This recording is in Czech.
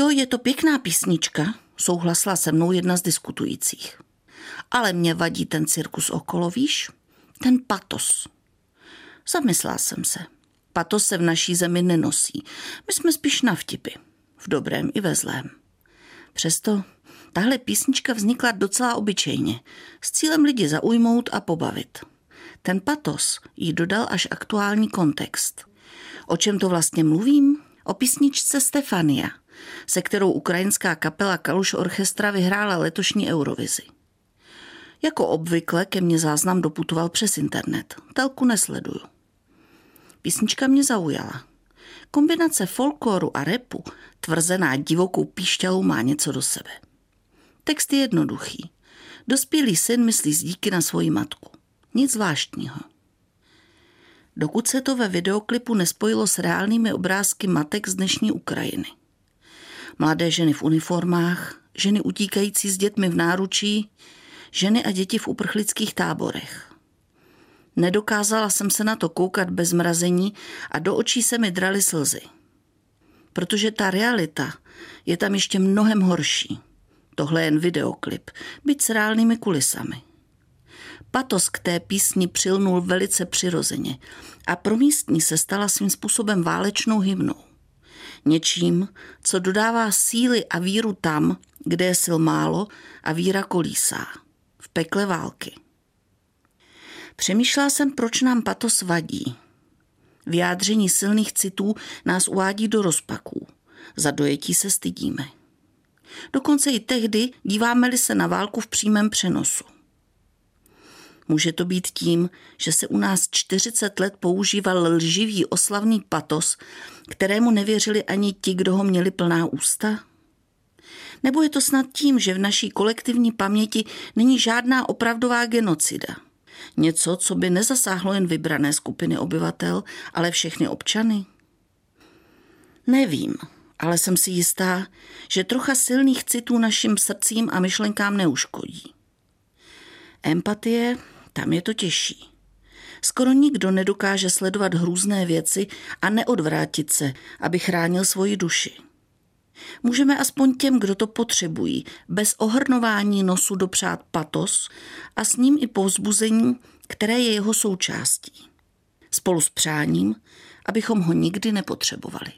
jo, je to pěkná písnička, souhlasila se mnou jedna z diskutujících. Ale mě vadí ten cirkus okolo, víš? Ten patos. Zamyslela jsem se. Patos se v naší zemi nenosí. My jsme spíš na vtipy. V dobrém i ve zlém. Přesto tahle písnička vznikla docela obyčejně, s cílem lidi zaujmout a pobavit. Ten patos jí dodal až aktuální kontext. O čem to vlastně mluvím? O písničce Stefania, se kterou ukrajinská kapela Kaluš Orchestra vyhrála letošní Eurovizi. Jako obvykle ke mně záznam doputoval přes internet. Telku nesleduju. Písnička mě zaujala. Kombinace folkloru a repu, tvrzená divokou píšťalou, má něco do sebe. Text je jednoduchý. Dospělý syn myslí z díky na svoji matku. Nic zvláštního. Dokud se to ve videoklipu nespojilo s reálnými obrázky matek z dnešní Ukrajiny. Mladé ženy v uniformách, ženy utíkající s dětmi v náručí, ženy a děti v uprchlických táborech. Nedokázala jsem se na to koukat bez mrazení a do očí se mi draly slzy. Protože ta realita je tam ještě mnohem horší. Tohle je jen videoklip, byť s reálnými kulisami. Patos k té písni přilnul velice přirozeně a pro místní se stala svým způsobem válečnou hymnou. Něčím, co dodává síly a víru tam, kde je sil málo a víra kolísá. V pekle války. Přemýšlela jsem, proč nám patos vadí. Vyjádření silných citů nás uvádí do rozpaků. Za dojetí se stydíme. Dokonce i tehdy díváme-li se na válku v přímém přenosu. Může to být tím, že se u nás 40 let používal lživý oslavný patos, kterému nevěřili ani ti, kdo ho měli plná ústa? Nebo je to snad tím, že v naší kolektivní paměti není žádná opravdová genocida? Něco, co by nezasáhlo jen vybrané skupiny obyvatel, ale všechny občany? Nevím, ale jsem si jistá, že trocha silných citů našim srdcím a myšlenkám neuškodí. Empatie, tam je to těžší. Skoro nikdo nedokáže sledovat hrůzné věci a neodvrátit se, aby chránil svoji duši. Můžeme aspoň těm, kdo to potřebují, bez ohrnování nosu dopřát patos a s ním i povzbuzení, které je jeho součástí. Spolu s přáním, abychom ho nikdy nepotřebovali.